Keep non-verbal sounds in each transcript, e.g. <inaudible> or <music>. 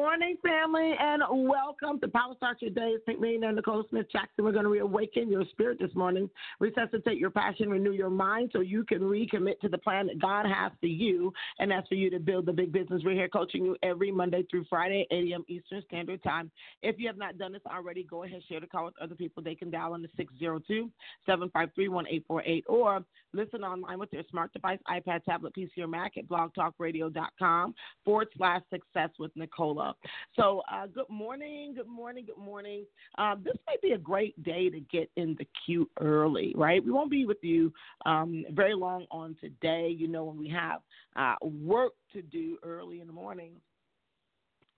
Morning, family, and welcome to Power Start Your Day. St. Mary and Nicola Smith Jackson. We're going to reawaken your spirit this morning, resuscitate your passion, renew your mind so you can recommit to the plan that God has for you, and that's for you to build the big business. We're here coaching you every Monday through Friday, 8 a.m. Eastern Standard Time. If you have not done this already, go ahead, and share the call with other people. They can dial in the 602 753 1848 or listen online with their smart device, iPad, tablet, PC, or Mac at blogtalkradio.com forward slash success with Nicole. Cola. So, uh, good morning, good morning, good morning. Um, this might be a great day to get in the queue early, right? We won't be with you um, very long on today. You know, when we have uh, work to do early in the morning,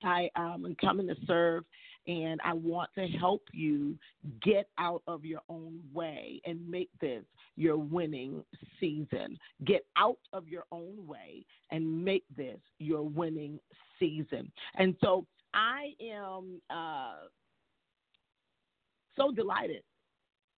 I um, am coming to serve and I want to help you get out of your own way and make this your winning season. Get out of your own way and make this your winning season. And so I am uh, so delighted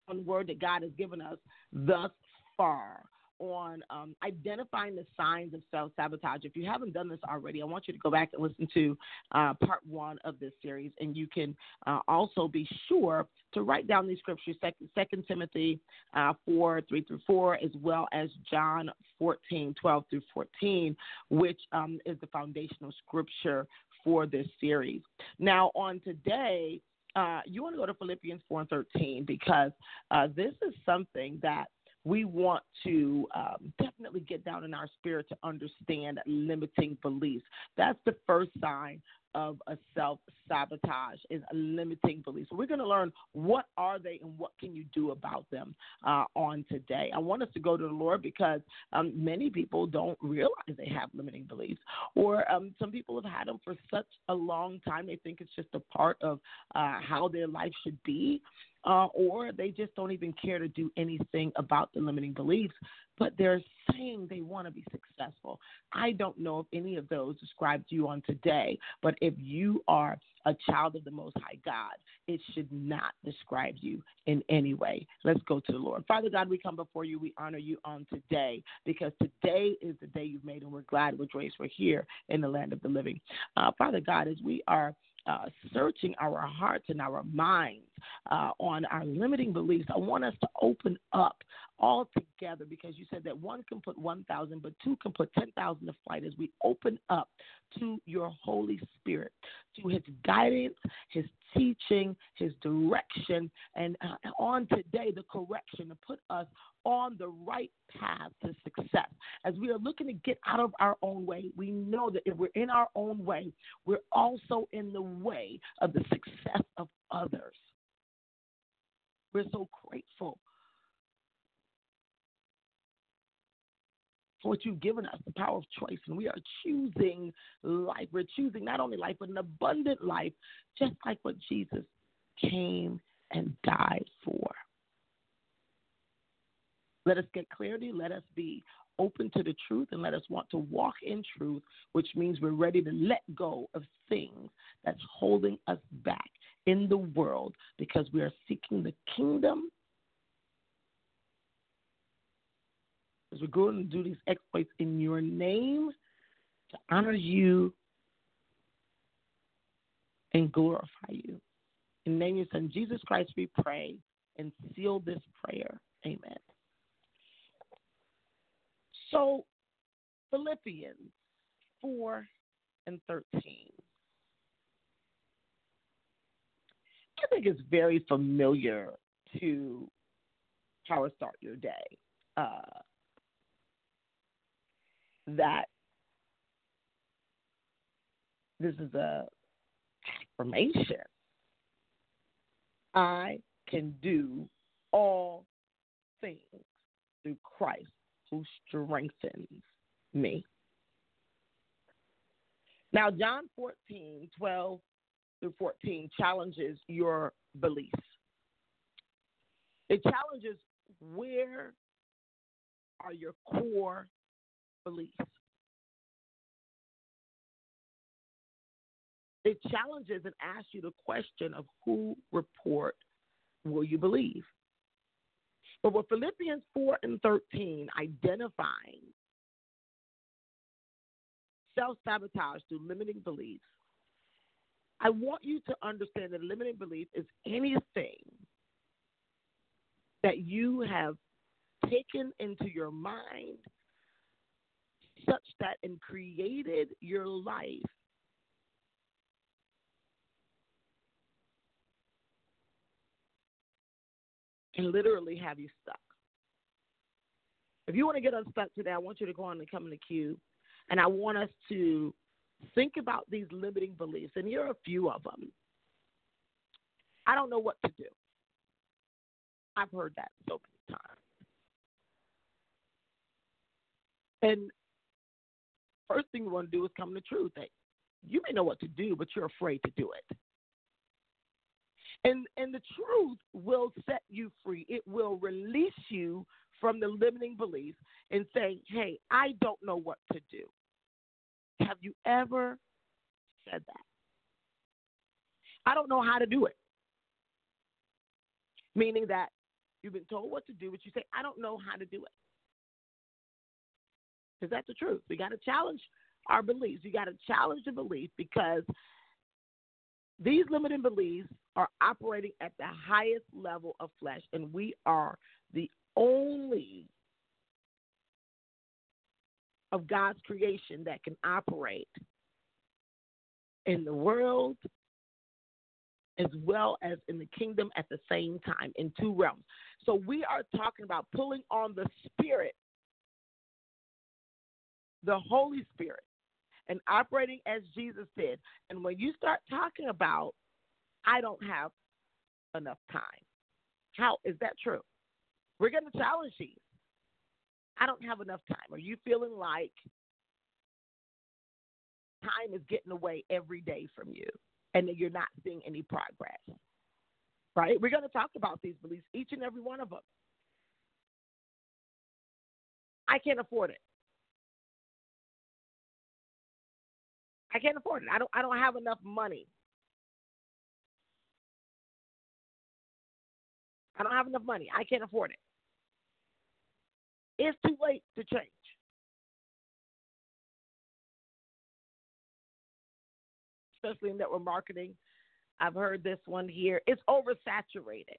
on the word that God has given us thus far on um, identifying the signs of self sabotage. If you haven't done this already, I want you to go back and listen to uh, part one of this series, and you can uh, also be sure to write down these scriptures Second, Second Timothy uh, 4 3 through 4, as well as John 14 12 through 14, which um, is the foundational scripture for this series. Now, on today, uh, you want to go to Philippians 4 and 13 because uh, this is something that we want to um, definitely get down in our spirit to understand limiting beliefs. That's the first sign of a self sabotage is a limiting beliefs. We're going to learn what are they and what can you do about them uh, on today. I want us to go to the Lord because um, many people don't realize they have limiting beliefs, or um, some people have had them for such a long time they think it's just a part of uh, how their life should be uh, or they just don't even care to do anything about the limiting beliefs, but they're saying they want to be successful. I don't know if any of those describe to you on today, but if you are a child of the Most High God, it should not describe you in any way. Let's go to the Lord. Father God, we come before you. We honor you on today because today is the day you've made, and we're glad, we're grace, we're here in the land of the living. Uh, Father God, as we are uh, searching our hearts and our minds uh, on our limiting beliefs. I want us to open up all together because you said that one can put 1,000, but two can put 10,000 to flight as we open up to your Holy Spirit, to his guidance, his teaching, his direction, and uh, on today, the correction to put us on the right path to success. As we are looking to get out of our own way, we know that if we're in our own way, we're also in the way of the success of others. We're so grateful for what you've given us, the power of choice. And we are choosing life. We're choosing not only life, but an abundant life, just like what Jesus came and died for. Let us get clarity. Let us be open to the truth and let us want to walk in truth, which means we're ready to let go of things that's holding us back in the world because we are seeking the kingdom. As we go to do these exploits in your name to honor you and glorify you. In the name of your son, Jesus Christ, we pray and seal this prayer. Amen. So, Philippians 4 and 13. I think it's very familiar to Power Start Your Day. Uh, that this is a affirmation. I can do all things through Christ who strengthens me. Now, John 14, 12 through 14 challenges your beliefs. It challenges where are your core beliefs. It challenges and asks you the question of who report will you believe? But with Philippians 4 and 13 identifying self sabotage through limiting beliefs, I want you to understand that limiting belief is anything that you have taken into your mind such that and created your life and literally have you stuck. If you want to get unstuck today, I want you to go on and come in the queue. And I want us to think about these limiting beliefs. And here are a few of them. I don't know what to do. I've heard that so many times. And first thing you want to do is come to truth that you may know what to do, but you're afraid to do it. And and the truth will set you free. It will release you from the limiting beliefs and saying, "Hey, I don't know what to do." Have you ever said that? I don't know how to do it. Meaning that you've been told what to do, but you say, I don't know how to do it. Because that's the truth. We got to challenge our beliefs. You got to challenge the belief because these limiting beliefs are operating at the highest level of flesh, and we are the only of God's creation that can operate in the world as well as in the kingdom at the same time in two realms. So we are talking about pulling on the Spirit, the Holy Spirit, and operating as Jesus did. And when you start talking about, I don't have enough time, how is that true? We're going to challenge these. I don't have enough time. Are you feeling like time is getting away every day from you and that you're not seeing any progress? Right? We're going to talk about these beliefs, each and every one of them. I can't afford it. I can't afford it. I don't I don't have enough money. I don't have enough money. I can't afford it. It's too late to change. Especially in network marketing. I've heard this one here. It's oversaturated.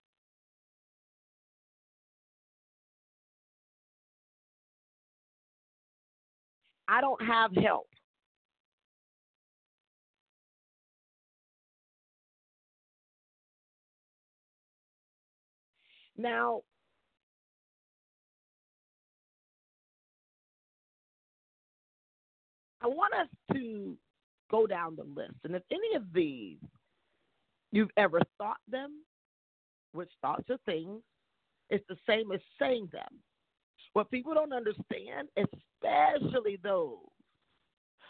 I don't have help. Now, I want us to go down the list. And if any of these you've ever thought them, which thoughts are things, it's the same as saying them. What people don't understand, especially those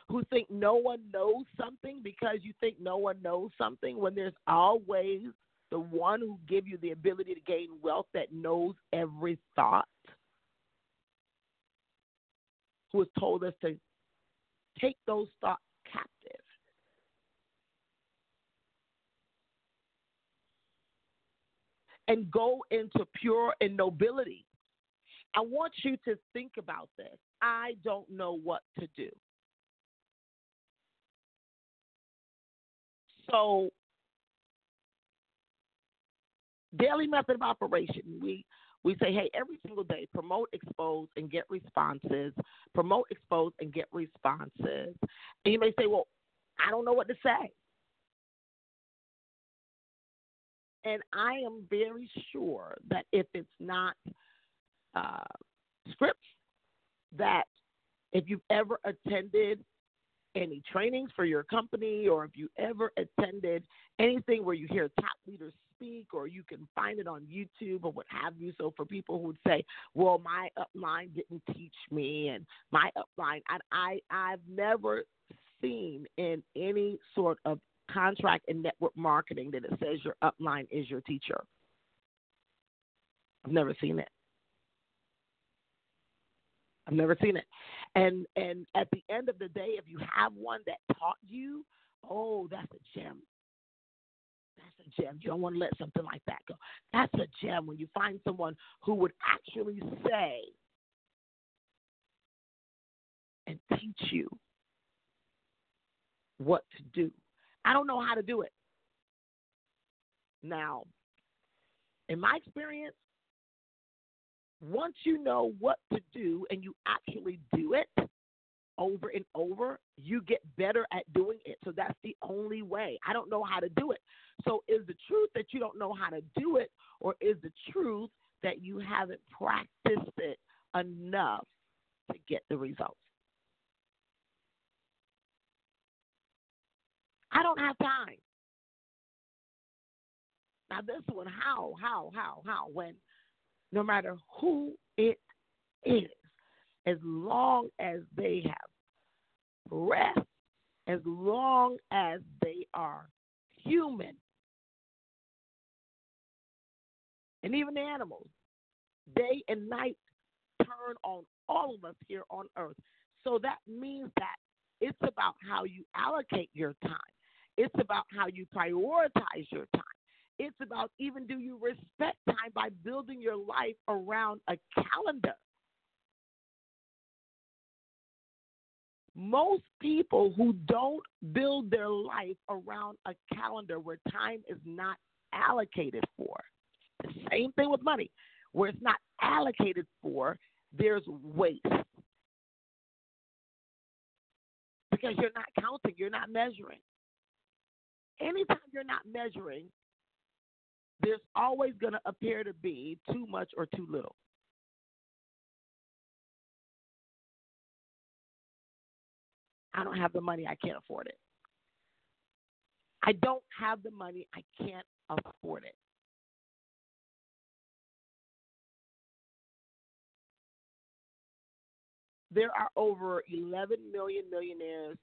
who think no one knows something because you think no one knows something, when there's always the one who give you the ability to gain wealth that knows every thought, who has told us to take those thoughts captive. And go into pure and nobility. I want you to think about this. I don't know what to do. So, daily method of operation, we we say, hey, every single day, promote, expose, and get responses. Promote, expose, and get responses. And you may say, well, I don't know what to say. And I am very sure that if it's not uh, scripts, that if you've ever attended any trainings for your company or if you ever attended anything where you hear top leaders speak or you can find it on YouTube or what have you. So for people who would say, well, my upline didn't teach me and my upline, I, I I've never seen in any sort of contract and network marketing that it says your upline is your teacher. I've never seen it. I've never seen it. And and at the end of the day, if you have one that taught you, oh, that's a gem. That's a gem. You don't want to let something like that go. That's a gem when you find someone who would actually say and teach you what to do. I don't know how to do it. Now, in my experience, once you know what to do and you actually do it over and over, you get better at doing it. So that's the only way. I don't know how to do it. So is the truth that you don't know how to do it, or is the truth that you haven't practiced it enough to get the results? I don't have time. Now this one, how, how, how, how, when no matter who it is, as long as they have breath, as long as they are human, and even the animals, day and night turn on all of us here on earth. So that means that it's about how you allocate your time. It's about how you prioritize your time. It's about even do you respect time by building your life around a calendar. Most people who don't build their life around a calendar where time is not allocated for, the same thing with money, where it's not allocated for, there's waste. Because you're not counting, you're not measuring. Anytime you're not measuring, there's always going to appear to be too much or too little. I don't have the money, I can't afford it. I don't have the money, I can't afford it. There are over 11 million millionaires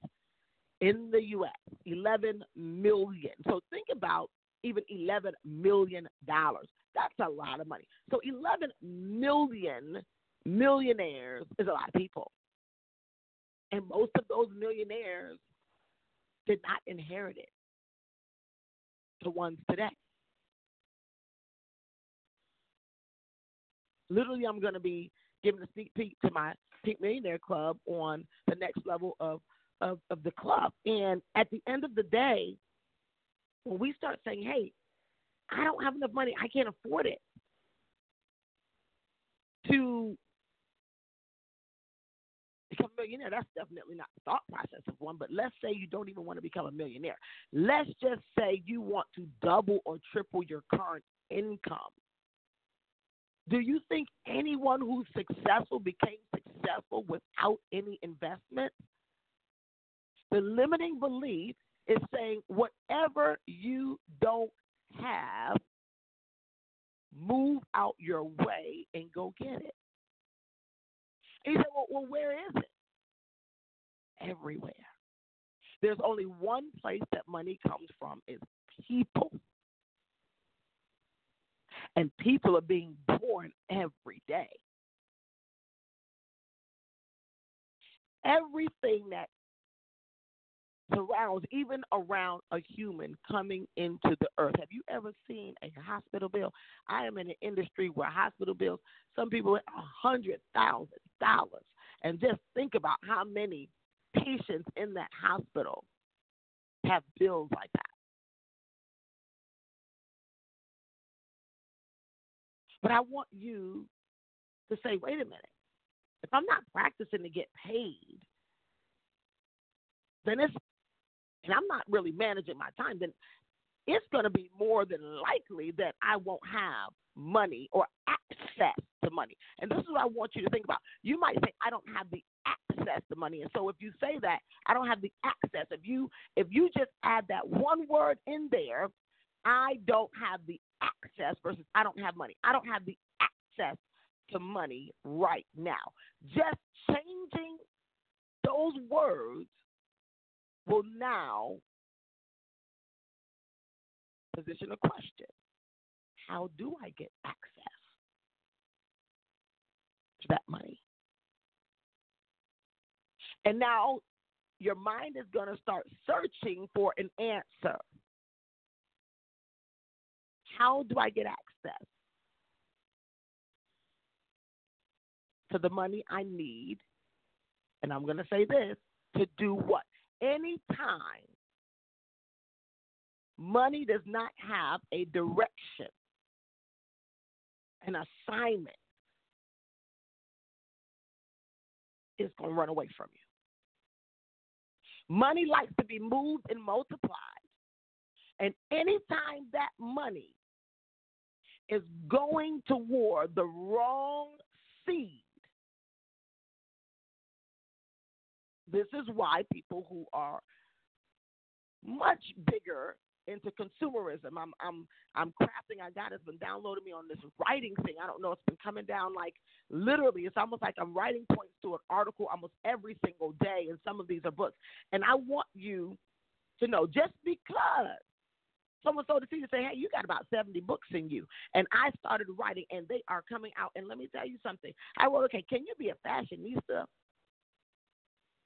in the U.S. 11 million. So think about even $11 million. That's a lot of money. So 11 million millionaires is a lot of people. And most of those millionaires did not inherit it. The ones today. Literally, I'm going to be giving a sneak peek to my Pink Millionaire Club on the next level of, of, of the club. And at the end of the day, when we start saying, hey, I don't have enough money, I can't afford it to become a millionaire, that's definitely not the thought process of one. But let's say you don't even want to become a millionaire. Let's just say you want to double or triple your current income. Do you think anyone who's successful became successful without any investment? The limiting belief is saying whatever you don't have, move out your way and go get it. He said, well, well, where is it? Everywhere. There's only one place that money comes from is people. And people are being born every day. Everything that surrounds, even around a human coming into the earth. Have you ever seen a hospital bill? I am in an industry where hospital bills, some people a hundred thousand dollars. And just think about how many patients in that hospital have bills like that. But I want you to say, wait a minute. If I'm not practicing to get paid, then it's and I'm not really managing my time, then it's going to be more than likely that I won't have money or access to money. And this is what I want you to think about. You might say, I don't have the access to money. And so if you say that, I don't have the access, if you if you just add that one word in there, I don't have the access versus I don't have money. I don't have the access to money right now. Just changing those words will now position a question How do I get access to that money? And now your mind is going to start searching for an answer. How do I get access to the money I need? And I'm going to say this to do what? Anytime money does not have a direction, an assignment, it's going to run away from you. Money likes to be moved and multiplied. And anytime that money is going toward the wrong seed, this is why people who are much bigger into consumerism. I'm I'm I'm crafting. I got it's been downloading me on this writing thing. I don't know. It's been coming down like literally. It's almost like I'm writing points to an article almost every single day, and some of these are books. And I want you to know just because someone sold the and say, "Hey, you got about 70 books in you," and I started writing, and they are coming out. And let me tell you something. I wrote, "Okay, can you be a fashionista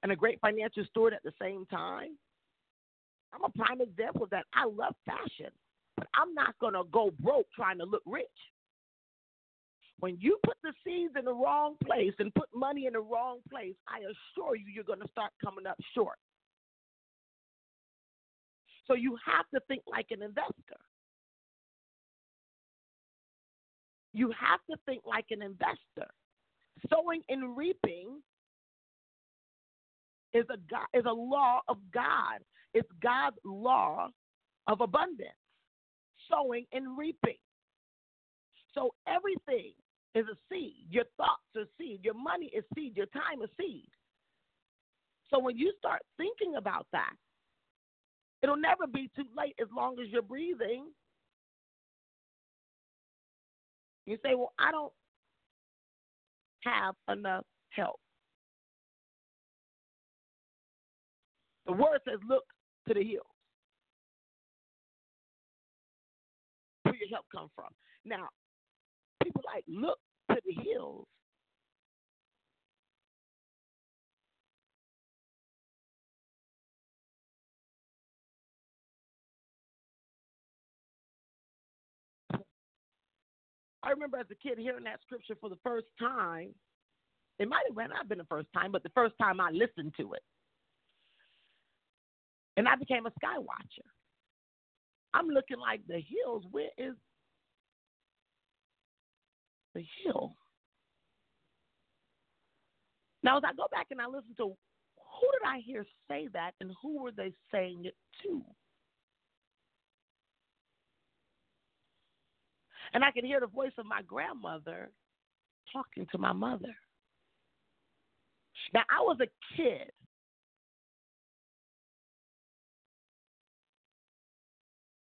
and a great financial steward at the same time?" I'm a prime example of that. I love fashion, but I'm not going to go broke trying to look rich. When you put the seeds in the wrong place and put money in the wrong place, I assure you, you're going to start coming up short. So you have to think like an investor. You have to think like an investor. Sowing and reaping is a God, is a law of God. It's God's law of abundance, sowing and reaping. So everything is a seed. Your thoughts are seed. Your money is seed. Your time is seed. So when you start thinking about that, it'll never be too late as long as you're breathing. You say, Well, I don't have enough help. The word says, Look to the hills. Where your help come from? Now, people like look to the hills. I remember as a kid hearing that scripture for the first time. It might have not been the first time, but the first time I listened to it. And I became a sky watcher. I'm looking like the hills. Where is the hill? Now, as I go back and I listen to who did I hear say that and who were they saying it to? And I could hear the voice of my grandmother talking to my mother. Now, I was a kid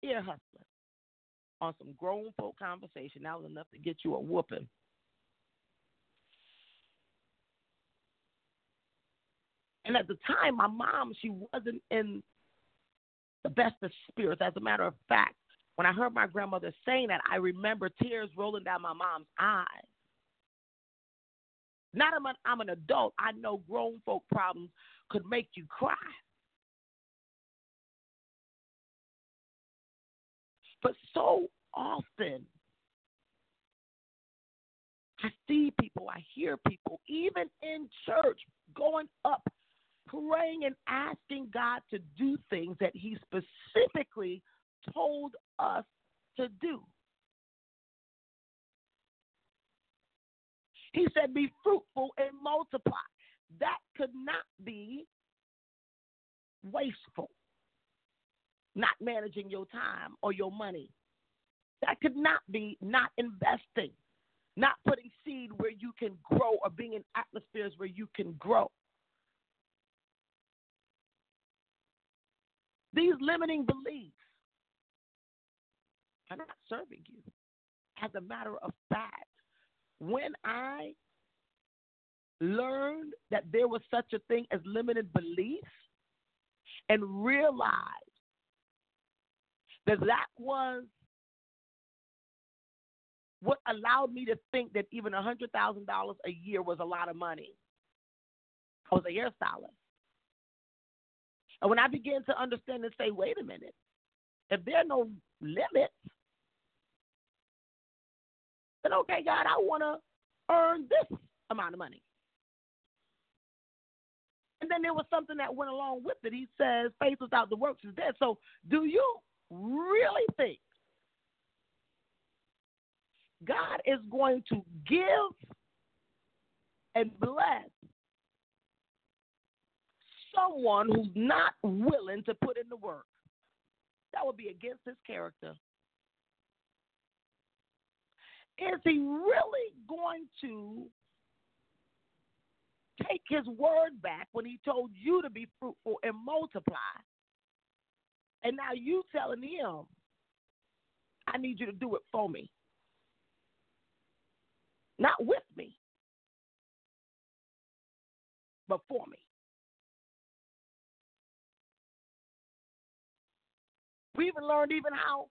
ear hustling on some grown folk conversation. That was enough to get you a whooping. And at the time, my mom, she wasn't in the best of spirits. As a matter of fact, when I heard my grandmother saying that, I remember tears rolling down my mom's eyes. Not I'm an, I'm an adult. I know grown folk problems could make you cry. But so often, I see people, I hear people, even in church, going up, praying and asking God to do things that He specifically told us to do. He said, Be fruitful and multiply. That could not be wasteful not managing your time or your money. That could not be not investing, not putting seed where you can grow or being in atmospheres where you can grow. These limiting beliefs are not serving you. As a matter of fact, when I learned that there was such a thing as limited beliefs, and realized that that was what allowed me to think that even a $100,000 a year was a lot of money. I was a hairstylist. And when I began to understand and say, wait a minute, if there are no limits, then okay, God, I want to earn this amount of money. And then there was something that went along with it. He says, faith without the works is dead. So do you really think God is going to give and bless someone who's not willing to put in the work? That would be against his character. Is he really going to take his word back when he told you to be fruitful and multiply? And now you telling him, I need you to do it for me. Not with me, but for me. We even learned even how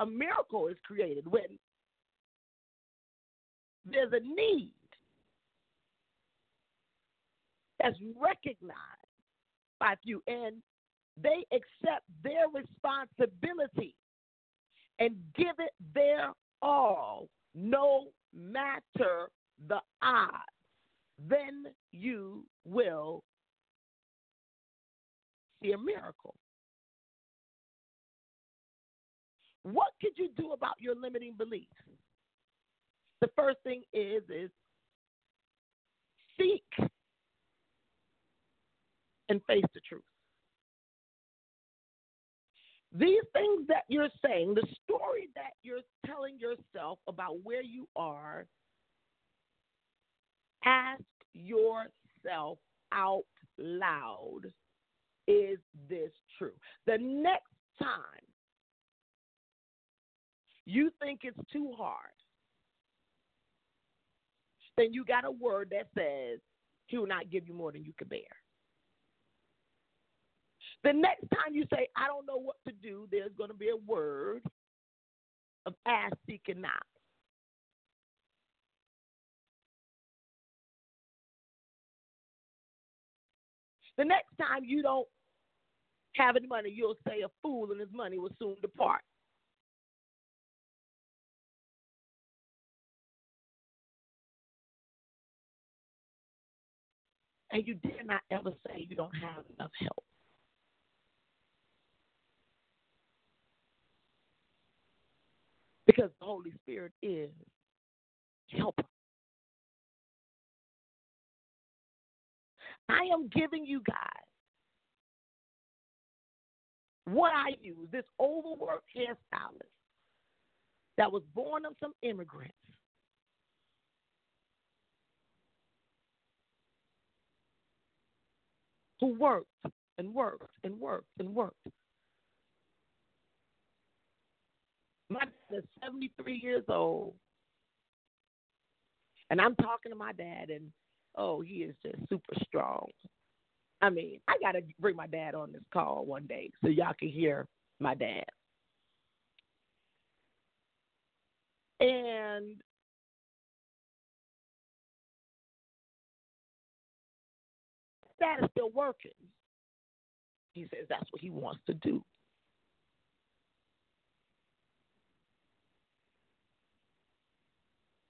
a miracle is created when there's a need that's recognized by few and they accept their responsibility and give it their all, no matter the odds, then you will see a miracle. What could you do about your limiting beliefs? The first thing is is seek and face the truth. These things that you're saying, the story that you're telling yourself about where you are, ask yourself out loud is this true? The next time you think it's too hard, then you got a word that says, He will not give you more than you can bear. The next time you say, I don't know what to do, there's going to be a word of ask, seek, and knock. The next time you don't have any money, you'll say a fool and his money will soon depart. And you dare not ever say you don't have enough help. Because the Holy Spirit is helper. I am giving you guys what I use, this overworked hairstylist that was born of some immigrants who worked and worked and worked and worked. My dad is 73 years old. And I'm talking to my dad, and oh, he is just super strong. I mean, I got to bring my dad on this call one day so y'all can hear my dad. And is still working. He says that's what he wants to do.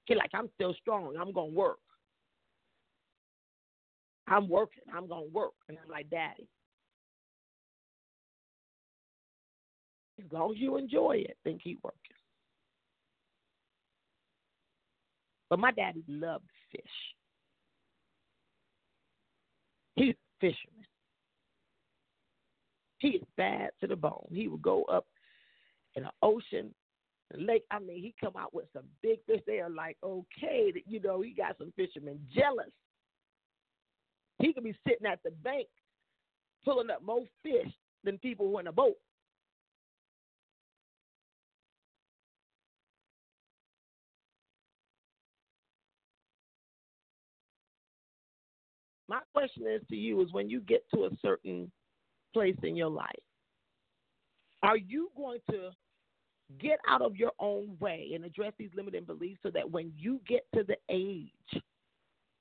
He like, I'm still strong. I'm gonna work. I'm working. I'm gonna work. And I'm like, Daddy. As long as you enjoy it, then keep working. But my daddy loved fish. He's a fisherman. He is bad to the bone. He would go up in the ocean, the lake. I mean, he come out with some big fish. They are like, okay, you know, he got some fishermen jealous. He could be sitting at the bank pulling up more fish than people who in a boat. My question is to you is when you get to a certain place in your life? Are you going to get out of your own way and address these limiting beliefs so that when you get to the age,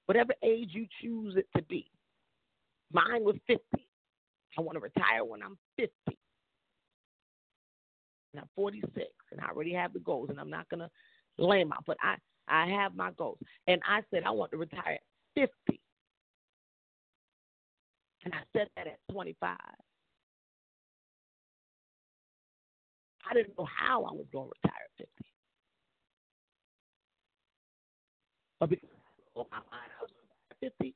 whatever age you choose it to be, mine was 50. I want to retire when I'm 50. And I'm 46, and I already have the goals, and I'm not going to lame out, but I, I have my goals. And I said I want to retire at 50. And I said that at 25. I didn't know how I was going to retire at 50. But because I my mind, I was at 50.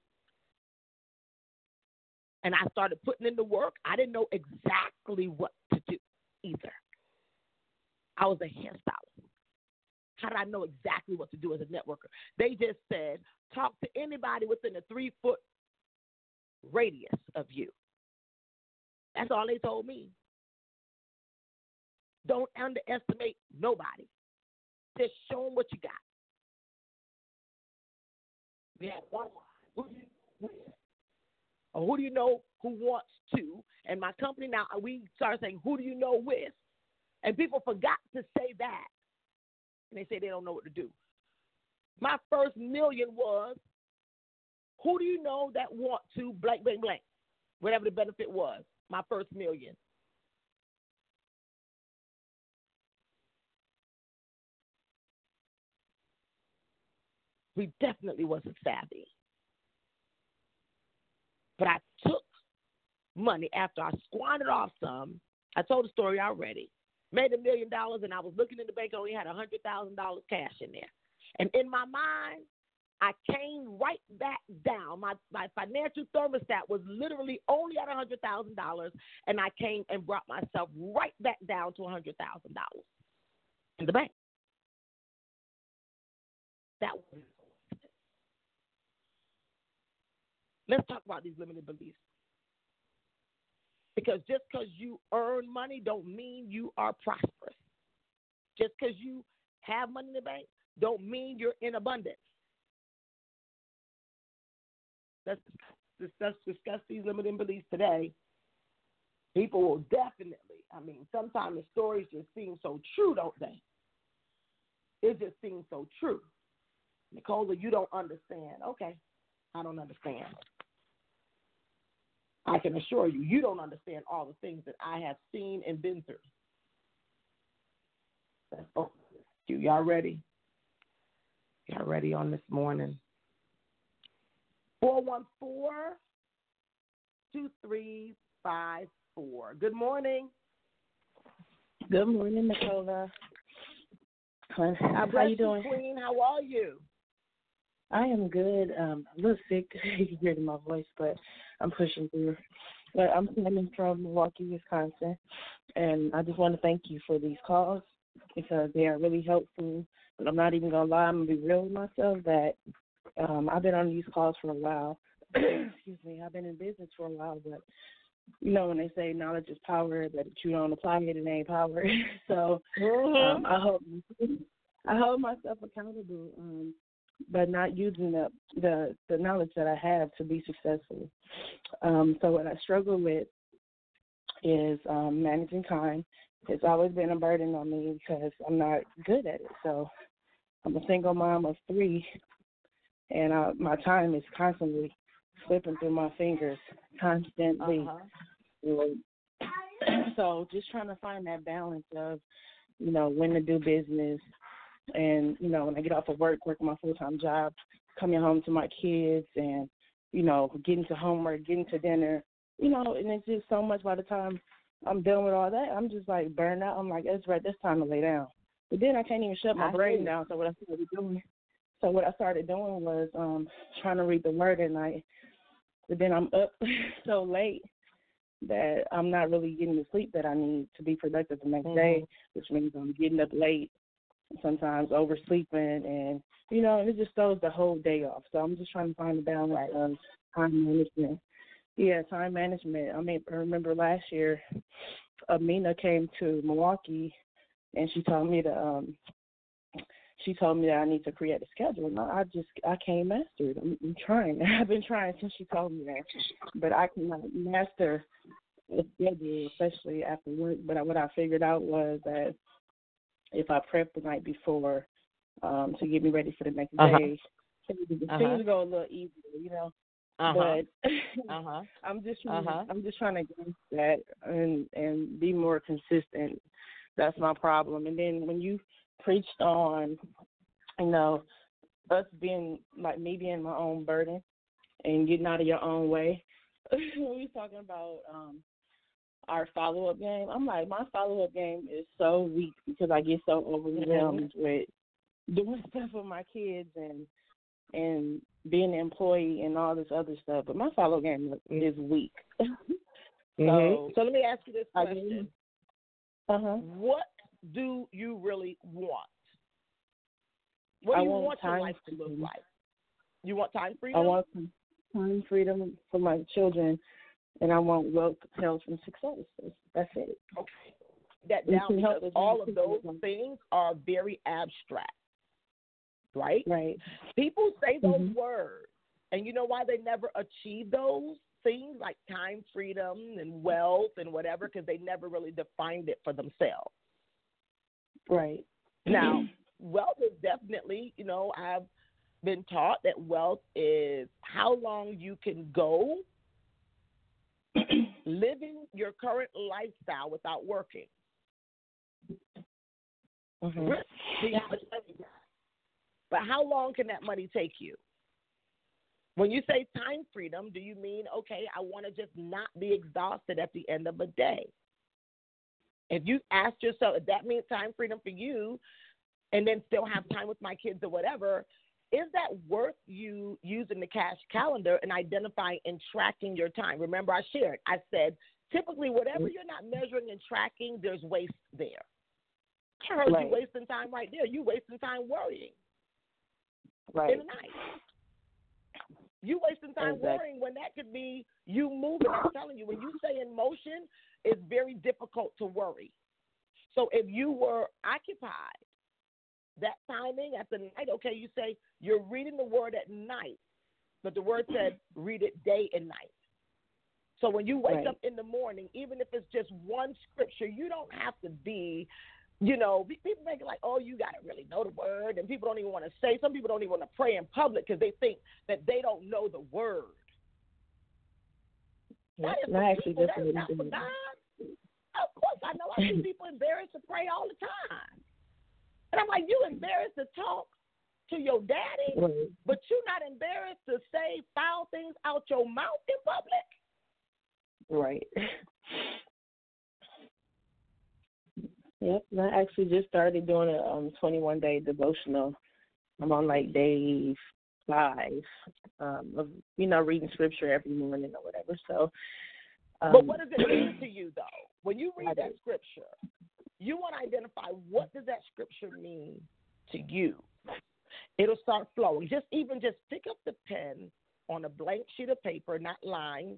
And I started putting in the work. I didn't know exactly what to do either. I was a hairstylist. How did I know exactly what to do as a networker? They just said, talk to anybody within a three foot radius of you. That's all they told me. Don't underestimate nobody. Just show them what you got. We had one. Who do you, who do you know who wants to? And my company now, uh, we started saying, who do you know with? And people forgot to say that. And they say they don't know what to do. My first million was, who do you know that want to blank, blank, blank? Whatever the benefit was. My first million. we definitely wasn't savvy. But I took money after I squandered off some. I told the story already. Made a million dollars, and I was looking in the bank. I only had a hundred thousand dollars cash in there. And in my mind, I came right back down. My my financial thermostat was literally only at hundred thousand dollars, and I came and brought myself right back down to hundred thousand dollars in the bank. That was Let's talk about these limited beliefs. Because just because you earn money don't mean you are prosperous. Just because you have money in the bank don't mean you're in abundance. Let's discuss, discuss these limiting beliefs today. People will definitely, I mean, sometimes the stories just seem so true, don't they? It just seems so true. Nicola, you don't understand. Okay, I don't understand. I can assure you, you don't understand all the things that I have seen and been through. Let's You, y'all ready? Y'all ready on this morning? 414 2354. Good morning. Good morning, Nicola. How, How you doing? Queen, how are you? I am good. Um, a little sick. <laughs> you can hear in my voice, but I'm pushing through. But I'm coming from Milwaukee, Wisconsin, and I just want to thank you for these calls because they are really helpful. But I'm not even gonna lie. I'm gonna be real with myself that um, I've been on these calls for a while. <clears throat> Excuse me. I've been in business for a while, but you know when they say knowledge is power, that if you don't apply it, it ain't power. <laughs> so mm-hmm. um, I hope I hold myself accountable. Um, but not using the the the knowledge that I have to be successful. Um, so what I struggle with is um, managing time. It's always been a burden on me because I'm not good at it. So I'm a single mom of three, and uh, my time is constantly slipping through my fingers, constantly. Uh-huh. So just trying to find that balance of, you know, when to do business, and, you know, when I get off of work, working my full time job, coming home to my kids and, you know, getting to homework, getting to dinner, you know, and it's just so much by the time I'm done with all that, I'm just like burned out. I'm like, it's right, this time to lay down. But then I can't even shut my I brain see. down. So what I started doing, so what I started doing was um trying to read the word at night. But then I'm up <laughs> so late that I'm not really getting the sleep that I need to be productive the next mm-hmm. day, which means I'm getting up late sometimes oversleeping and you know it just throws the whole day off so i'm just trying to find a balance right. of time management yeah time management i mean i remember last year amina came to milwaukee and she told me to um she told me that I need to create a schedule. And I just I can't master it. I'm, I'm trying. <laughs> I've been trying since she told me that, but I cannot master a schedule, especially after work. But what I figured out was that if I prep the night before um, to get me ready for the next uh-huh. day, things uh-huh. go a little easier, you know. Uh-huh. But uh-huh. I'm just trying, uh-huh. I'm just trying to get that and and be more consistent. That's my problem. And then when you preached on, you know, us being like me being my own burden and getting out of your own way. <laughs> we was talking about um our follow up game. I'm like, my follow up game is so weak because I get so overwhelmed mm-hmm. with doing <laughs> stuff with my kids and and being an employee and all this other stuff. But my follow up game is weak. <laughs> mm-hmm. So, so let me ask you this question: uh huh. What do you really want? What do I you want, want your life to look like? You want time freedom? I want time freedom for my children, and I want wealth, health, and success. That's it. Okay. That down because all of those things are very abstract, right? Right. People say those mm-hmm. words, and you know why they never achieve those things like time freedom and wealth and whatever because they never really defined it for themselves. Right. Now, wealth is definitely, you know, I've been taught that wealth is how long you can go <clears throat> living your current lifestyle without working. Mm-hmm. But how long can that money take you? When you say time freedom, do you mean, okay, I want to just not be exhausted at the end of a day? If you ask yourself if that means time freedom for you, and then still have time with my kids or whatever, is that worth you using the cash calendar and identifying and tracking your time? Remember, I shared, I said, typically, whatever you're not measuring and tracking, there's waste there. I heard right. you wasting time right there. You wasting time worrying right. in the night. You wasting time exactly. worrying when that could be you moving. I'm telling you, when you say in motion, it's very difficult to worry. So if you were occupied that timing at the night, okay, you say you're reading the word at night, but the word said <clears throat> read it day and night. So when you wake right. up in the morning, even if it's just one scripture, you don't have to be, you know, people make it like, oh, you got to really know the word, and people don't even want to say. Some people don't even want to pray in public because they think that they don't know the word. That is I actually people, just that is not for God. Of course, I know. I see <laughs> people embarrassed to pray all the time. And I'm like, you embarrassed to talk to your daddy, right. but you're not embarrassed to say foul things out your mouth in public. Right. <laughs> Yep, I actually just started doing a um 21 day devotional. I'm on like day five um, of you know reading scripture every morning or whatever. So, um, but what does it mean to you though when you read that scripture? you want to identify what does that scripture mean to you. It'll start flowing. Just even just pick up the pen on a blank sheet of paper, not lines,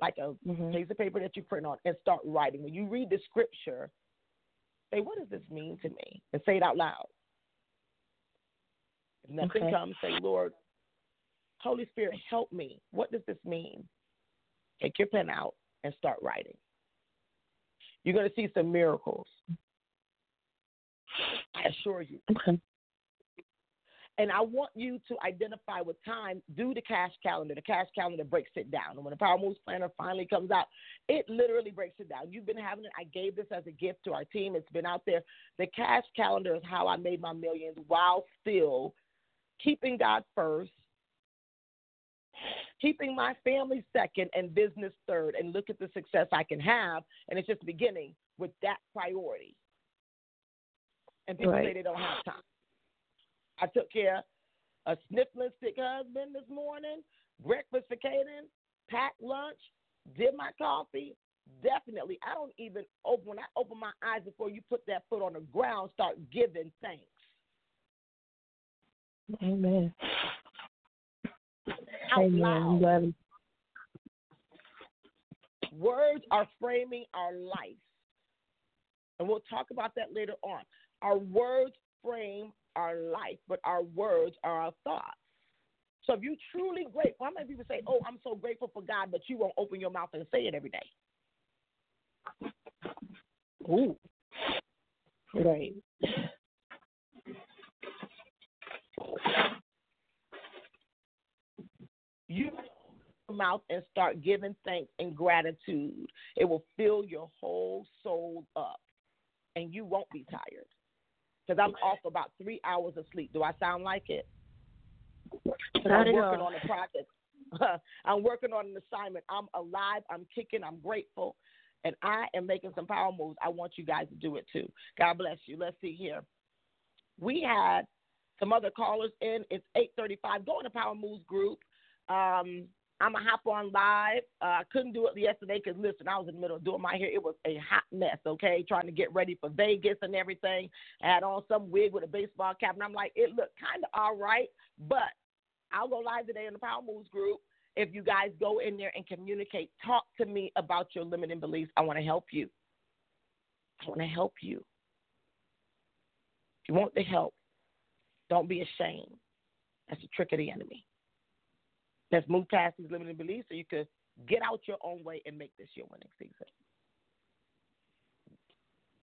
like a mm-hmm. piece of paper that you print on, and start writing. When you read the scripture, say, "What does this mean to me?" and say it out loud. If nothing okay. comes, say, "Lord, Holy Spirit, help me. What does this mean?" Take your pen out and start writing. You're going to see some miracles. I assure you. Okay. And I want you to identify with time, do the cash calendar. The cash calendar breaks it down. And when the Power Moves Planner finally comes out, it literally breaks it down. You've been having it. I gave this as a gift to our team. It's been out there. The cash calendar is how I made my millions while still keeping God first, keeping my family second and business third, and look at the success I can have. And it's just beginning with that priority. And people right. say they don't have time. I took care of a sniffling sick husband this morning, breakfast for Caden, packed lunch, did my coffee. Definitely, I don't even open when I open my eyes before you put that foot on the ground. Start giving thanks. Amen out Amen. loud. Words are framing our life. And we'll talk about that later on. Our words frame our life, but our words are our thoughts. So if you're truly grateful, how many people say, Oh, I'm so grateful for God, but you won't open your mouth and say it every day? Ooh. Right. You mouth and start giving thanks and gratitude. It will fill your whole soul up, and you won't be tired. Because I'm off about three hours of sleep. Do I sound like it? Not I'm working all. on a project. <laughs> I'm working on an assignment. I'm alive. I'm kicking. I'm grateful. And I am making some power moves. I want you guys to do it too. God bless you. Let's see here. We had some other callers in. It's 8:35. Go in the Power Moves group. Um, I'm gonna hop on live. Uh, I couldn't do it yesterday because listen, I was in the middle of doing my hair. It was a hot mess. Okay, trying to get ready for Vegas and everything. I had on some wig with a baseball cap, and I'm like, it looked kind of all right, but I'll go live today in the Power Moves group. If you guys go in there and communicate, talk to me about your limiting beliefs. I want to help you. I want to help you. If you want the help, don't be ashamed. That's a trick of the enemy. Let's move past these limiting beliefs so you could get out your own way and make this your winning season.